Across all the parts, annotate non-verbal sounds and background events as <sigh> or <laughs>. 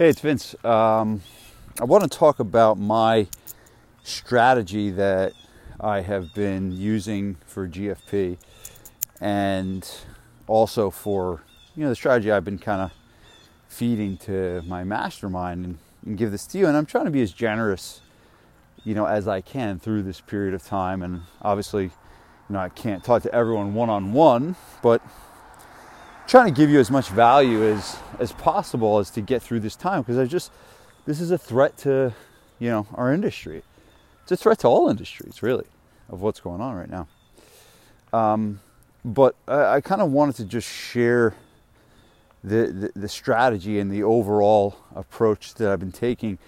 Hey, it's Vince. Um, I want to talk about my strategy that I have been using for GFP and also for you know the strategy I've been kind of feeding to my mastermind and, and, give this to you and I'm trying to be as generous you know as I can through this period of time and obviously you know I can't talk to everyone one on one but trying to give you as much value as as possible as to get through this time because I just this is a threat to you know our industry. It's a threat to all industries, really, of what's going on right now. Um, but I, I kind of wanted to just share the, the, the strategy and the overall approach that I've been taking.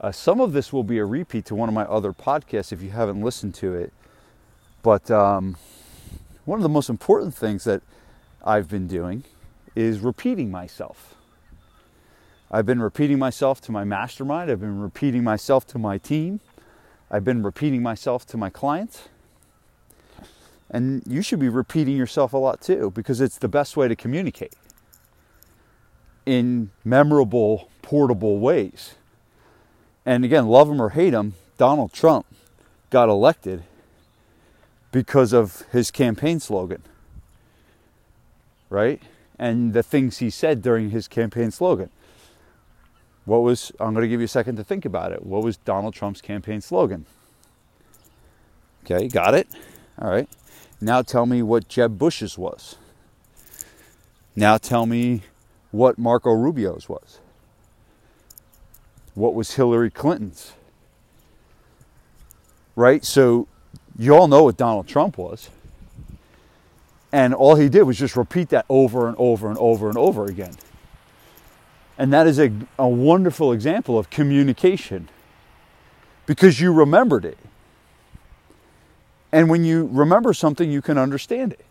Uh, some of this will be a repeat to one of my other podcasts if you haven't listened to it. But um, one of the most important things that I've been doing is repeating myself. I've been repeating myself to my mastermind, I've been repeating myself to my team, I've been repeating myself to my clients. And you should be repeating yourself a lot too because it's the best way to communicate in memorable, portable ways. And again, love him or hate him, Donald Trump got elected because of his campaign slogan right? And the things he said during his campaign slogan. What was, I'm going to give you a second to think about it. What was Donald Trump's campaign slogan? Okay, got it? All right. Now tell me what Jeb Bush's was. Now tell me what Marco Rubio's was. What was Hillary Clinton's? Right? So you all know what Donald Trump was. And all he did was just repeat that over and over and over and over again. And that is a, a wonderful example of communication because you remembered it. And when you remember something, you can understand it.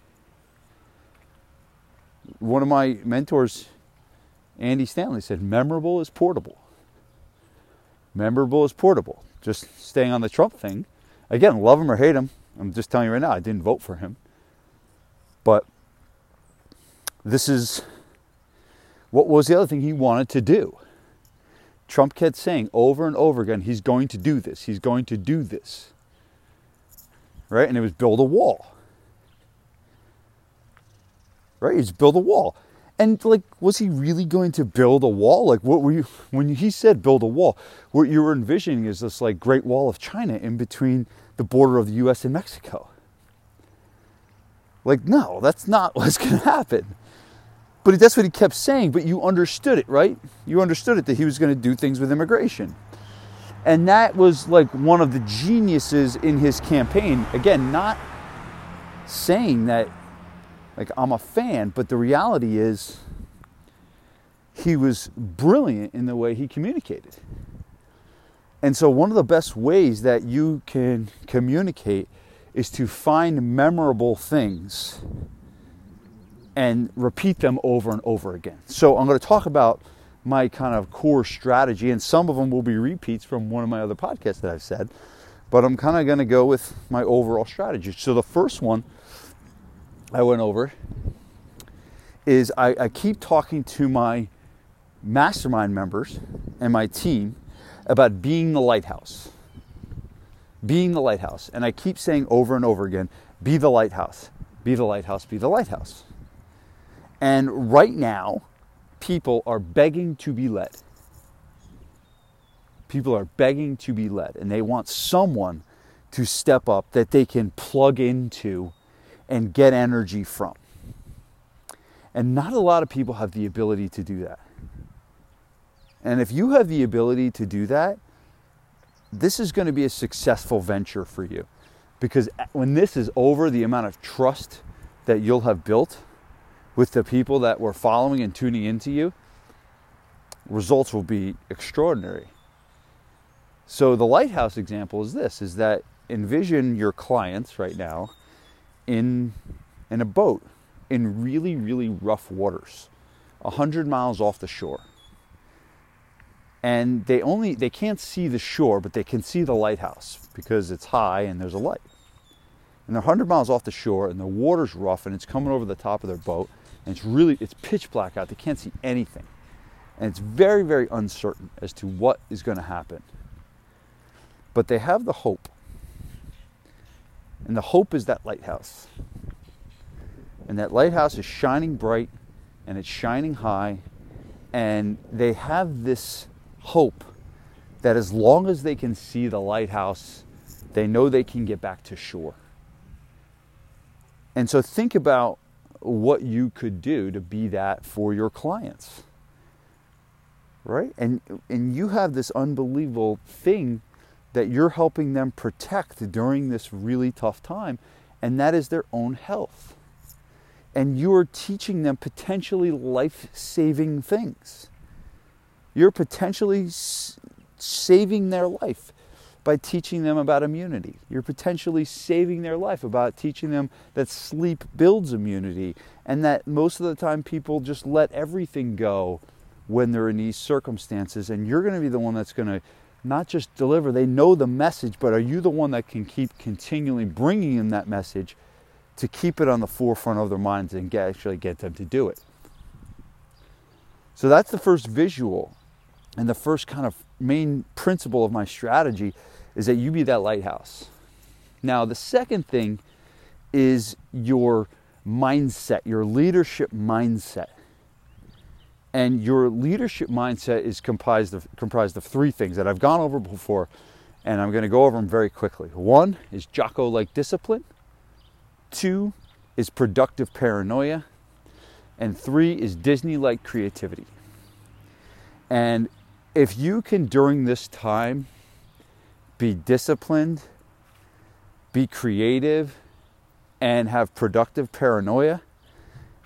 One of my mentors, Andy Stanley, said, Memorable is portable. Memorable is portable. Just staying on the Trump thing. Again, love him or hate him. I'm just telling you right now, I didn't vote for him. But this is what was the other thing he wanted to do? Trump kept saying over and over again, he's going to do this, he's going to do this. Right? And it was build a wall. Right? He's build a wall. And like, was he really going to build a wall? Like, what were you, when he said build a wall, what you were envisioning is this like Great Wall of China in between the border of the US and Mexico. Like, no, that's not <laughs> what's going to happen. But that's what he kept saying, but you understood it, right? You understood it that he was going to do things with immigration. And that was like one of the geniuses in his campaign. Again, not saying that like I'm a fan, but the reality is he was brilliant in the way he communicated. And so one of the best ways that you can communicate is to find memorable things and repeat them over and over again. So I'm going to talk about my kind of core strategy, and some of them will be repeats from one of my other podcasts that I've said, but I'm kind of going to go with my overall strategy. So the first one I went over is I, I keep talking to my mastermind members and my team about being the lighthouse being the lighthouse. And I keep saying over and over again be the lighthouse, be the lighthouse, be the lighthouse. And right now, people are begging to be led. People are begging to be led, and they want someone to step up that they can plug into and get energy from. And not a lot of people have the ability to do that. And if you have the ability to do that, this is going to be a successful venture for you because eh, when this is over, the amount of trust that you'll have built with the people that were following and tuning into you, results will be extraordinary. So the lighthouse example is this is that envision your clients right now in in a boat in really really rough waters 100 miles off the shore and they only they can't see the shore but they can see the lighthouse because it's high and there's a light and they're 100 miles off the shore and the water's rough and it's coming over the top of their boat and it's really it's pitch black out they can't see anything And it's very, very uncertain as to what is going to happen. But they have the hope. And the hope is that lighthouse. And that lighthouse is shining bright and it's shining high. And they have this hope that as long as they can see the lighthouse, they know they can get back to shore. And so think about what you could do to be that for your clients. Right? And and you have this unbelievable thing that you're helping them protect during this really tough time, and that is their own health. And you're teaching them potentially life-saving things. You're potentially saving their life by teaching them about immunity. You're potentially saving their life about teaching them that sleep builds immunity and that most of the time people just let everything go when they're in these circumstances. And you're going to be the one that's going to not just deliver, they know the message, but are you the one that can keep continually bringing them that message to keep it on the forefront of their minds and get, actually get them to do it? So that's the first visual and the first kind of main principle of my strategy is that you be that lighthouse. Now, the second thing is your mindset, your leadership mindset. And your leadership mindset is comprised of, comprised of three things that I've gone over before, and I'm going to go over them very quickly. One is Jocko like discipline, two is productive paranoia, and three is Disney like creativity. And if you can, during this time, be disciplined, be creative, and have productive paranoia,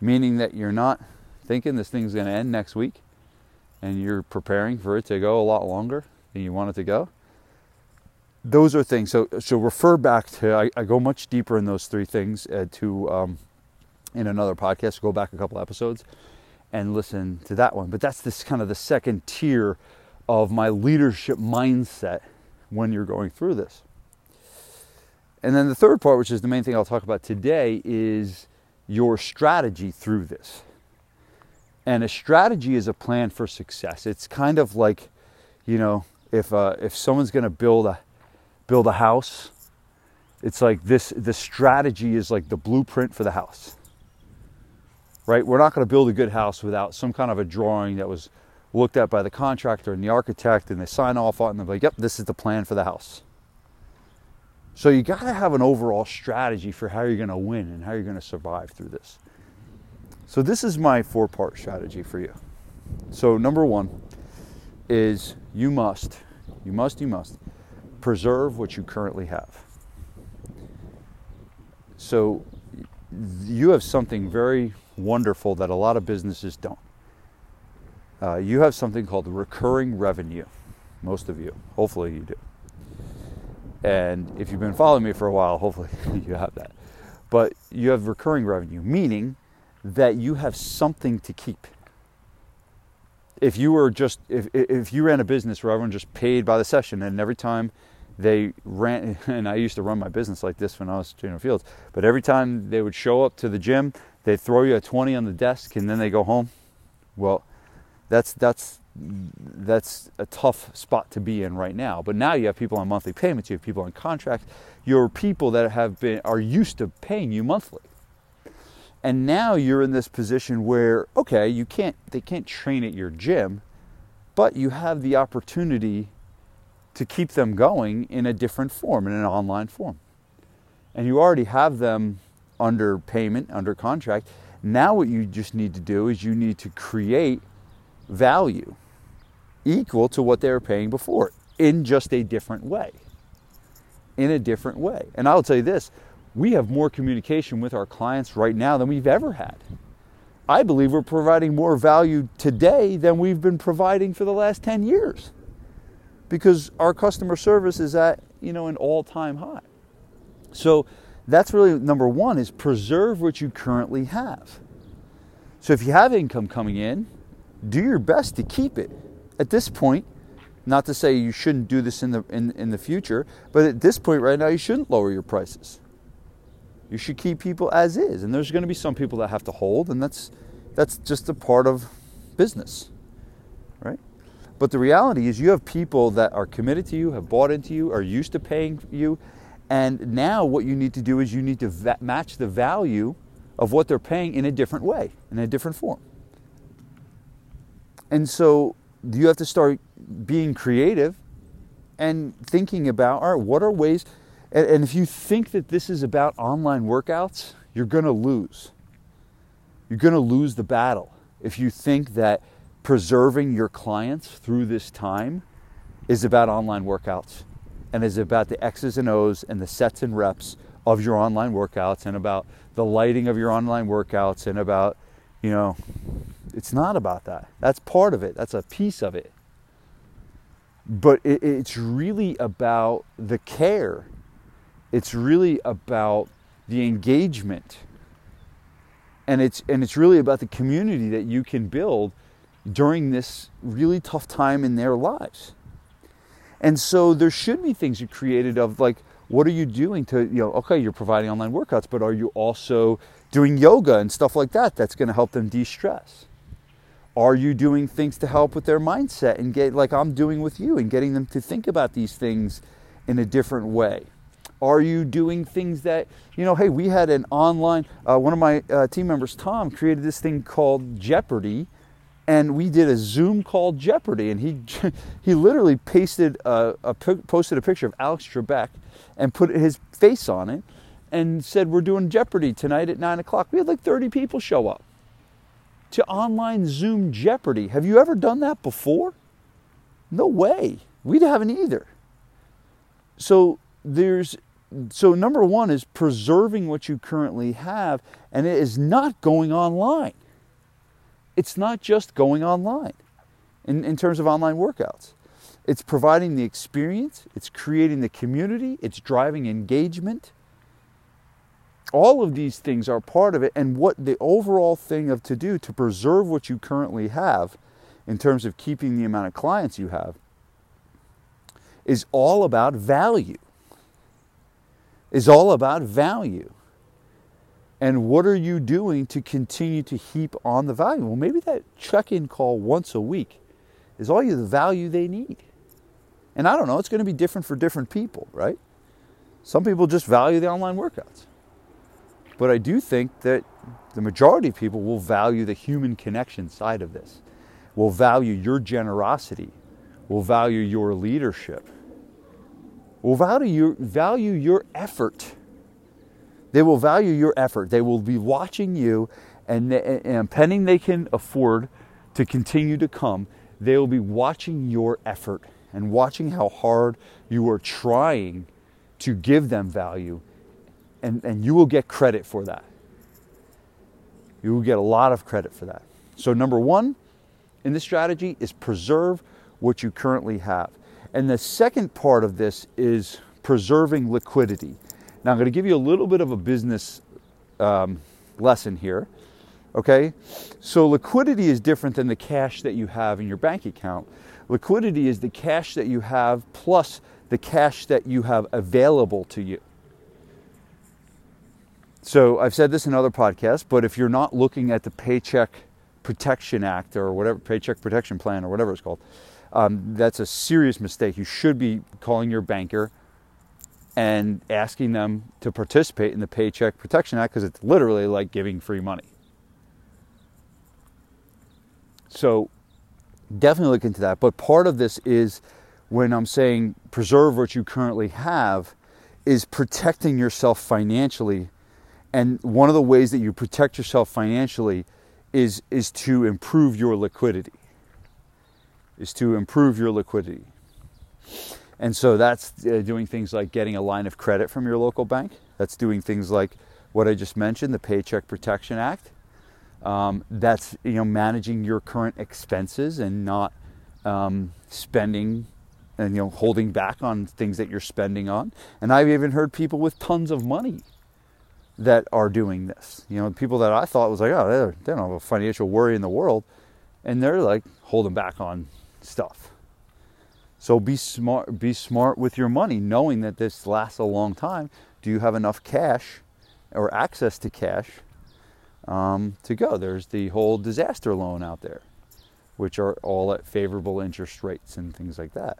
meaning that you're not thinking this thing's going to end next week and you're preparing for it to go a lot longer than you want it to go. Those are things. So, so refer back to. I, I go much deeper in those three things uh, to um, in another podcast. Go back a couple episodes and listen to that one. But that's this kind of the second tier of my leadership mindset when you're going through this. And then the third part, which is the main thing I'll talk about today, is your strategy through this. And a strategy is a plan for success. It's kind of like, you know, if uh, if someone's going to build a build a house, it's like this. The strategy is like the blueprint for the house. Right? We're not going to build a good house without some kind of a drawing that was looked at by the contractor and the architect and they sign off on it and they're like, yep, this is the plan for the house. So you got to have an overall strategy for how you're going to win and how you're going to survive through this. So this is my four-part strategy for you. So number 1 is you must you must you must preserve what you currently have. So you have something very wonderful that a lot of businesses don't uh, you have something called recurring revenue. Most of you, hopefully, you do. And if you've been following me for a while, hopefully <laughs> you have that. But you have recurring revenue, meaning that you have something to keep. If you were just if if you ran a business where everyone just paid by the session, and every time they ran, <laughs> and I used to run my business like this when I was Trainer Fields, but every time they would show up to the gym, they'd throw you a 20 on the desk and then they go home. Well, that's that's that's a tough spot to be in right now. But now you have people on monthly payments, you have people on contract, you're people that have been are used to paying you monthly. And now you're in this position where okay, you can't they can't train at your gym, but you have the opportunity to keep them going in a different form, in an online form. And you already have them under payment, under contract. Now what you just need to do is you need to create value equal to what they were paying before in just a different way. In a different way. And I'll tell you this we have more communication with our clients right now than we've ever had. I believe we're providing more value today than we've been providing for the last 10 years because our customer service is at, you know, an all-time high. So that's really number 1 is preserve what you currently have. So if you have income coming in, do your best to keep it. At this point, not to say you shouldn't do this in the in, in the future, but at this point right now you shouldn't lower your prices. You should keep people as is. And there's going to be some people that have to hold and that's that's just a part of business. Right? But the reality is, you have people that are committed to you, have bought into you, are used to paying you, and now what you need to do is you need to va- match the value of what they're paying in a different way, in a different form. And so you have to start being creative and thinking about all right, what are ways, and, and if you think that this is about online workouts, you're going to lose. You're going to lose the battle if you think that preserving your clients through this time is about online workouts and is about the X's and O's and the sets and reps of your online workouts and about the lighting of your online workouts and about, you know, it's not about that. That's part of it, that's a piece of it. But it, it's really about the care, it's really about the engagement. And it's, and it's really about the community that you can build during this really tough time in their lives. And so there should be things you created of like, what are you doing to, you know, okay, you're providing online workouts, but are you also doing yoga and stuff like that that's going to help them de stress? Are you doing things to help with their mindset and get, like I'm doing with you, and getting them to think about these things in a different way? Are you doing things that, you know, hey, we had an online, uh, one of my uh, team members, Tom, created this thing called Jeopardy and we did a Zoom call Jeopardy, and he <laughs> he literally pasted a, a, posted a picture of Alex Trebek and put his face on it, and said we're doing Jeopardy tonight at nine o'clock. We had like thirty people show up to online Zoom Jeopardy. Have you ever done that before? No way. We haven't either. So there's so number one is preserving what you currently have, and it is not going online it's not just going online in, in terms of online workouts. It's providing the experience, it's creating the community, it's driving engagement. All of these things are part of it, and what the overall thing of to do to preserve what you currently have in terms of keeping the amount of clients you have is all about value. Is all about value. And what are you doing to continue to heap on the value? Well, maybe that check in call once a week is all you the value they need. And I don't know, it's going to be different for different people, right? Some people just value the online workouts. But I do think that the majority of people will value the human connection side of this, will value your generosity, will value your leadership, will value your, value your effort they will value your effort. They will be watching you, and, and pending they can afford to continue to come, they will be watching your effort and watching how hard you are trying to give them value, and, and you will get credit for that. You will get a lot of credit for that. So, number one in this strategy is preserve what you currently have. And the second part of this is preserving liquidity. Now, I'm going to give you a little bit of a business um, lesson here. Okay? So, liquidity is different than the cash that you have in your bank account. Liquidity is the cash that you have plus the cash that you have available to you. So, I've said this in other podcasts, but if you're not looking at the Paycheck Protection Act or whatever, Paycheck Protection Plan or whatever it's called, um, that's a serious mistake. You should be calling your banker and asking them to participate in the Paycheck Protection Act because it's literally like giving free money. So definitely look into that. But part of this is when I'm saying preserve what you currently have, is protecting yourself financially. And one of the ways that you protect yourself financially is, is to improve your liquidity. Is to improve your liquidity. And so that's uh, doing things like getting a line of credit from your local bank. That's doing things like what I just mentioned, the Paycheck Protection Act. Um, that's you know managing your current expenses and not um, spending and you know holding back on things that you're spending on. And I've even heard people with tons of money that are doing this. You know, people that I thought was like, oh, they don't have a financial worry in the world, and they're like holding back on stuff. So be smart, be smart with your money, knowing that this lasts a long time. Do you have enough cash or access to cash um, to go? There's the whole disaster loan out there. which are all at favorable interest rates and things like that.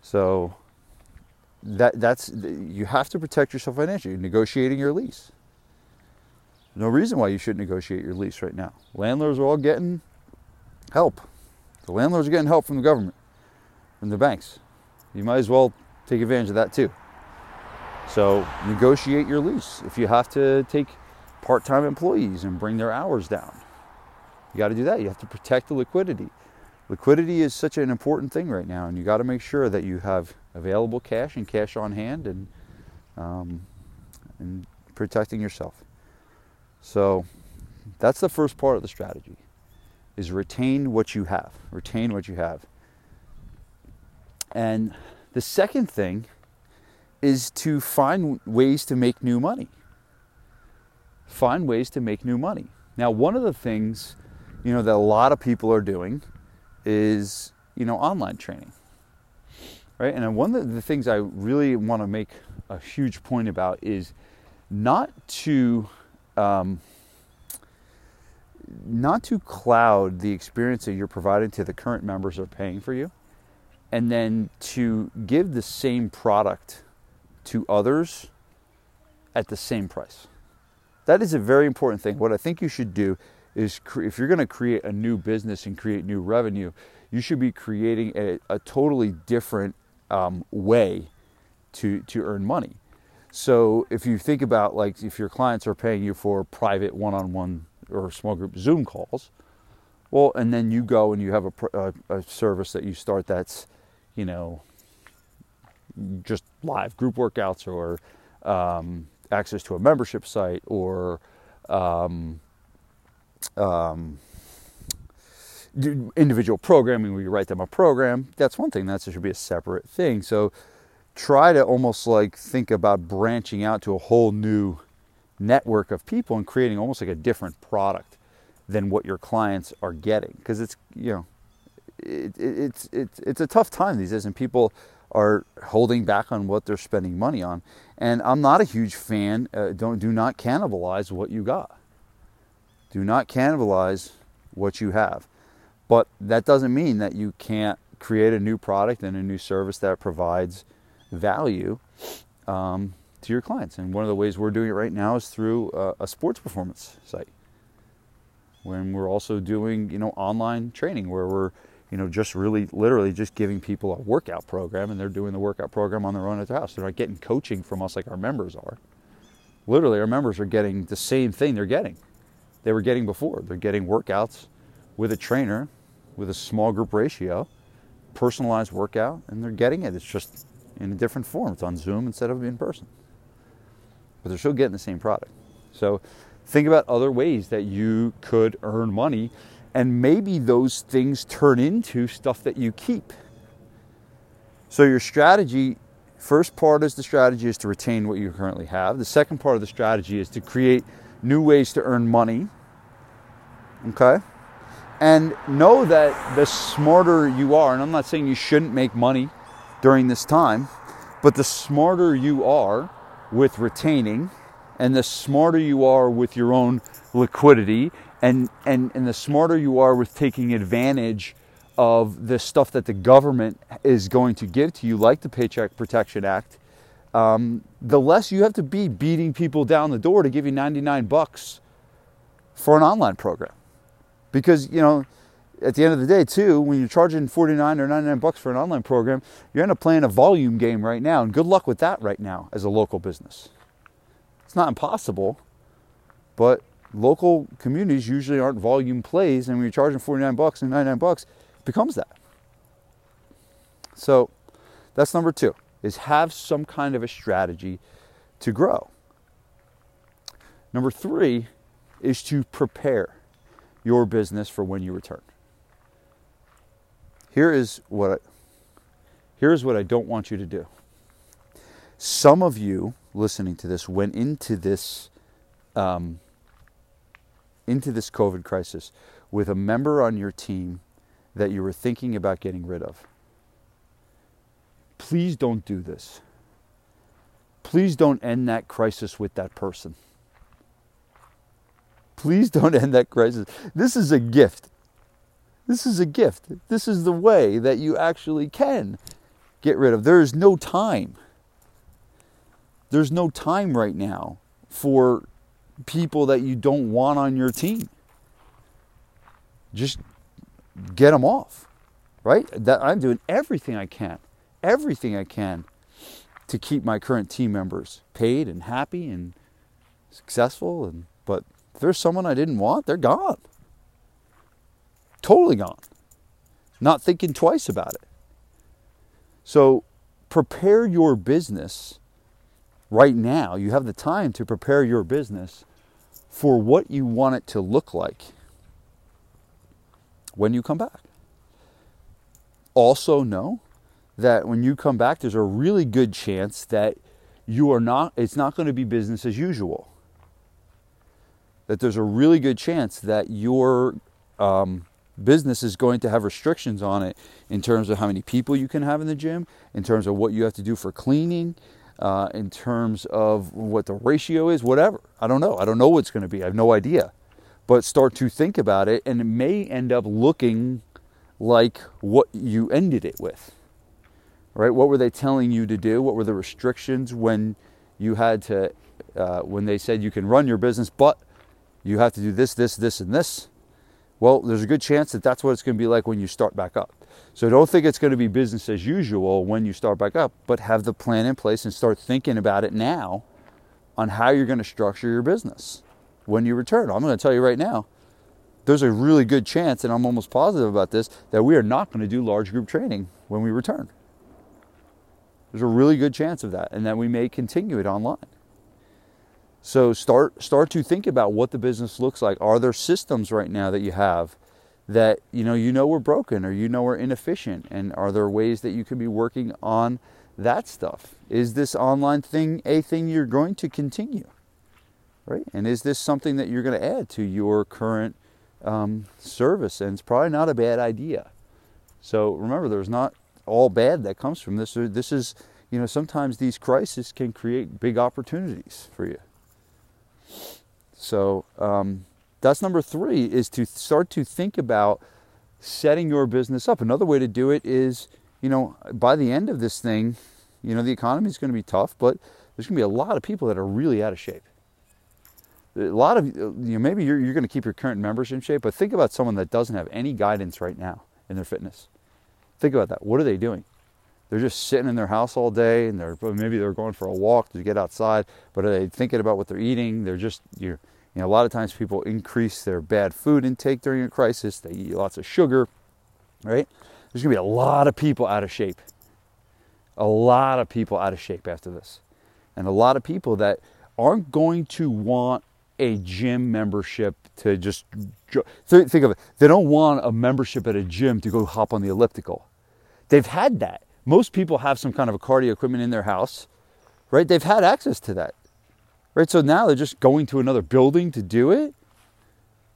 So that that's you have to protect yourself financially. Negotiating your lease. No reason why you shouldn't negotiate your lease right now. Landlords are all getting help. The landlords are getting help from the government, from the banks. You might as well take advantage of that too. So negotiate your lease. If you have to take part-time employees and bring their hours down, you got to do that. You have to protect the liquidity. Liquidity is such an important thing right now, and you got to make sure that you have available cash and cash on hand, and um, and protecting yourself. So that's the first part of the strategy: is retain what you have. Retain what you have. And the second thing is to find ways to make new money. Find ways to make new money. Now, one of the things, you know, that a lot of people are doing is, you know, online training. Right? And one of the things I really want to make a huge point about is not to um, not to cloud the experience that you're providing to the current members are paying for you and then to give the same product to others at the same price. That is a very important thing. What I think you should do is cre- if you're going to create a new business and create new revenue, you should be creating a, a totally different um, way to, to earn money. So if you think about like if your clients are paying you for private one-on-one or small group Zoom calls, well, and then you go and you have a, a, a service that you start that's you know, just live group workouts or um, access to a membership site or um, um, individual programming where you write them a program. That's one thing. That should be a separate thing. So try to almost like think about branching out to a whole new network of people and creating almost like a different product than what your clients are getting because it's you know it, it, it's it's it's a tough time these days, and people are holding back on what they're spending money on. And I'm not a huge fan. Uh, don't do not cannibalize what you got. Do not cannibalize what you have. But that doesn't mean that you can't create a new product and a new service that provides value um, to your clients. And one of the ways we're doing it right now is through a, a sports performance site. When we're also doing, you know, online training where we're you know, just really literally just giving people a workout program and they're doing the workout program on their own at their house. They're not getting coaching from us like our members are. Literally, our members are getting the same thing they're getting. They were getting before. They're getting workouts with a trainer, with a small group ratio, personalized workout, and they're getting it. It's just in a different form. It's on Zoom instead of in person. But they're still getting the same product. So think about other ways that you could earn money and maybe those things turn into stuff that you keep. So your strategy, first part is the strategy is to retain what you currently have. The second part of the strategy is to create new ways to earn money. Okay? And know that the smarter you are, and I'm not saying you shouldn't make money during this time, but the smarter you are with retaining and the smarter you are with your own liquidity and, and, and the smarter you are with taking advantage of the stuff that the government is going to give to you, like the Paycheck Protection Act, um, the less you have to be beating people down the door to give you 99 bucks for an online program. Because, you know, at the end of the day, too, when you're charging 49 or 99 bucks for an online program, you're end up playing a volume game right now. And good luck with that right now as a local business. It's not impossible, but local communities usually aren't volume plays, and when you're charging 49 bucks and 99 bucks, it becomes that. So that's number two, is have some kind of a strategy to grow. Number three is to prepare your business for when you return. Here is what I, here is what I don't want you to do. Some of you listening to this went into this um, into this COVID crisis with a member on your team that you were thinking about getting rid of. Please don't do this. Please don't end that crisis with that person. Please don't end that crisis. This is a gift. This is a gift. This is the way that you actually can get rid of. There is no time. There's no time right now for people that you don't want on your team. Just get them off, right? That I'm doing everything I can, everything I can to keep my current team members paid and happy and successful. And but if there's someone I didn't want, they're gone, totally gone. Not thinking twice about it. So prepare your business right now. You have the time to prepare your business for what you want it to look like when you come back. Also, know that when you come back, there's a really good chance that you are not, it's not going to be business as usual. That there's a really good chance that your um, business is going to have restrictions on it in terms of how many people you can have in the gym, in terms of what you have to do for cleaning, uh, in terms of what the ratio is, whatever. I don't know. I don't know what's going to be. I have no idea but start to think about it, and it may end up looking like what you ended it with. Right? What were they telling you to do? What were the restrictions when you had to, uh, when they said you can run your business, but you have to do this, this, this, and this? Well, there's a good chance that that's what it's going to be like when you start back up. So don't think it's going to be business as usual when you start back up, but have the plan in place and start thinking about it now on how you're going to structure your business when you return. I'm going to tell you right now, there's a really good chance, and I'm almost positive about this, that we are not going to do large group training when we return. There's a really good chance of that, and that we may continue it online. So start start to think about what the business looks like. Are there systems right now that you have that you know you know we're broken or you know we're inefficient, and are there ways that you could be working on that stuff? Is this online thing a thing you're going to continue? right? And is this something that you're going to add to your current um, service? And it's probably not a bad idea. So remember, there's not all bad that comes from this. This is, you know, sometimes these crises can create big opportunities for you. So um, that's number three is to start to think about setting your business up. Another way to do it is, you know, by the end of this thing, you know, the economy is going to be tough, but there's going to be a lot of people that are really out of shape. A lot of you know maybe you're, you're going to keep your current members in shape but think about someone that doesn't have any guidance right now in their fitness. Think about that. What are they doing they're just sitting in their house all day and they're maybe they're going for a walk to get outside but are they thinking about what they're eating they're just you know a lot of times people increase their bad food intake during a crisis they eat lots of sugar right there's going to be a lot of people out of shape a lot of people out of shape after this and a lot of people that aren't going to want a gym membership to just think of it. They don't want a membership at a gym to go hop on the elliptical. They've had that. Most people have some kind of a cardio equipment in their house, right? They've had access to that, right? So now they're just going to another building to do it.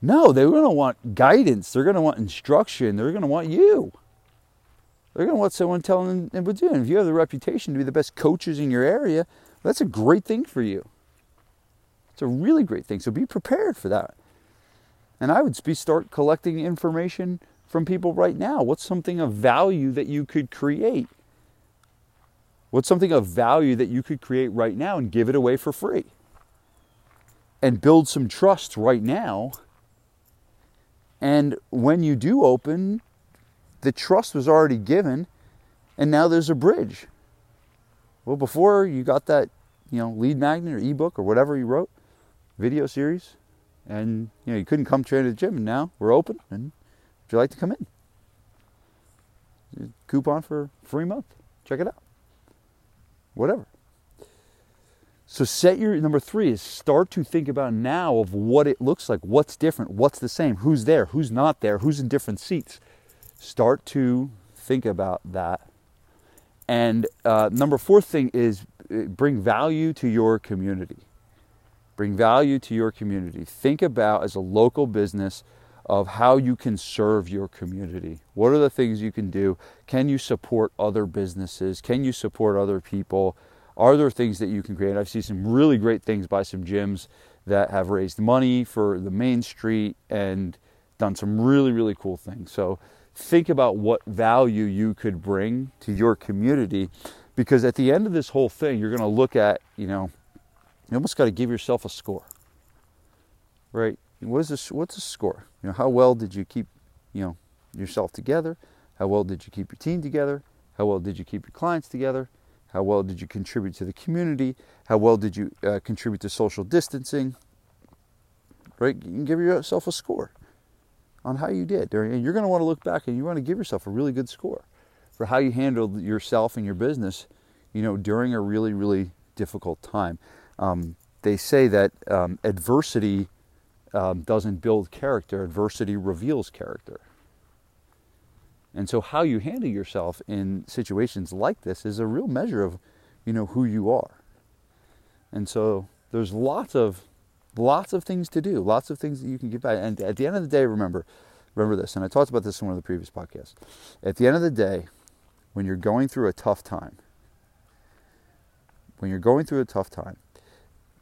No, they're going to want guidance. They're going to want instruction. They're going to want you. They're going to want someone telling them what to do. And if you have the reputation to be the best coaches in your area, that's a great thing for you. It's a really great thing. So be prepared for that. And I would be start collecting information from people right now. What's something of value that you could create? What's something of value that you could create right now and give it away for free? And build some trust right now. And when you do open, the trust was already given, and now there's a bridge. Well, before you got that, you know, lead magnet or ebook or whatever you wrote, video series, and you know you couldn't come train at the gym, and now we're open, and would you like to come in? Coupon for free month. Check it out. Whatever. So set your number three is start to think about now of what it looks like, what's different, what's the same, who's there, who's not there, who's in different seats. Start to think about that. And uh, number four thing is uh, bring value to your community bring value to your community. Think about as a local business of how you can serve your community. What are the things you can do? Can you support other businesses? Can you support other people? Are there things that you can create? I've seen some really great things by some gyms that have raised money for the main street and done some really, really cool things. So think about what value you could bring to your community because at the end of this whole thing, you're going to look at, you know, you almost got to give yourself a score, right? What is this? What's a score? You know, how well did you keep, you know, yourself together? How well did you keep your team together? How well did you keep your clients together? How well did you contribute to the community? How well did you uh, contribute to social distancing? Right? You can give yourself a score on how you did. And you're going to want to look back and you want to give yourself a really good score for how you handled yourself and your business, you know, during a really, really difficult time. Um, they say that um, adversity um, doesn't build character, adversity reveals character. And so how you handle yourself in situations like this is a real measure of, you know, who you are. And so there's lots of lots of things to do, lots of things that you can get by. And at the end of the day, remember, remember this, and I talked about this in one of the previous podcasts. At the end of the day, when you're going through a tough time, when you're going through a tough time,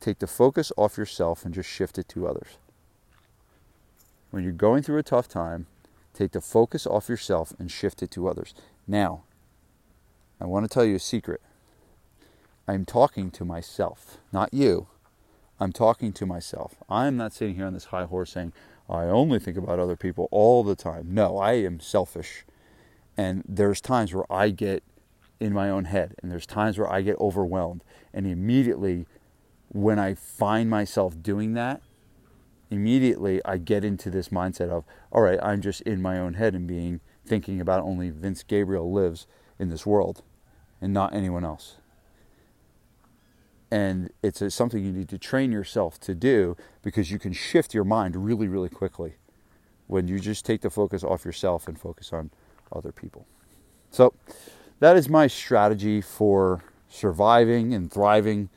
take the focus off yourself and just shift it to others. When you're going through a tough time, Take the focus off yourself and shift it to others. Now, I want to tell you a secret. I'm talking to myself, not you. I'm talking to myself. I'm not sitting here on this high horse saying, I only think about other people all the time. No, I am selfish. And there's times where I get in my own head, and there's times where I get overwhelmed. And immediately, when I find myself doing that, immediately I get into this mindset of, all right, I'm just in my own head and being thinking about only Vince Gabriele lives in this world and not anyone else. And it's a, something you need to train yourself to do because you can shift your mind really, really quickly when you just take the focus off yourself and focus on other people. So, that is my strategy for surviving and thriving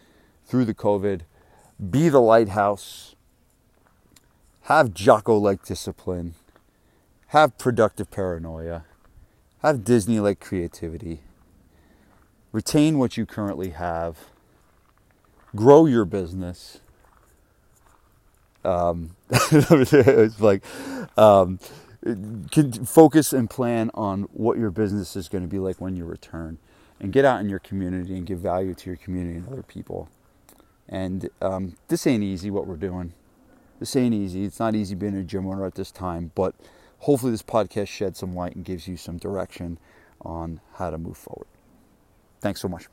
through the COVID. Be the lighthouse have Jocko like discipline, have productive paranoia, have Disney like creativity, retain what you currently have, grow your business. Um, <laughs> it's like um, focus and plan on what your business is going to be like when you return, and get out in your community and give value to your community and other people. And um, this ain't easy what we're doing. This ain't easy. It's not easy being a gym owner at this time, but hopefully this podcast sheds some light and gives you some direction on how to move forward. Thanks so much.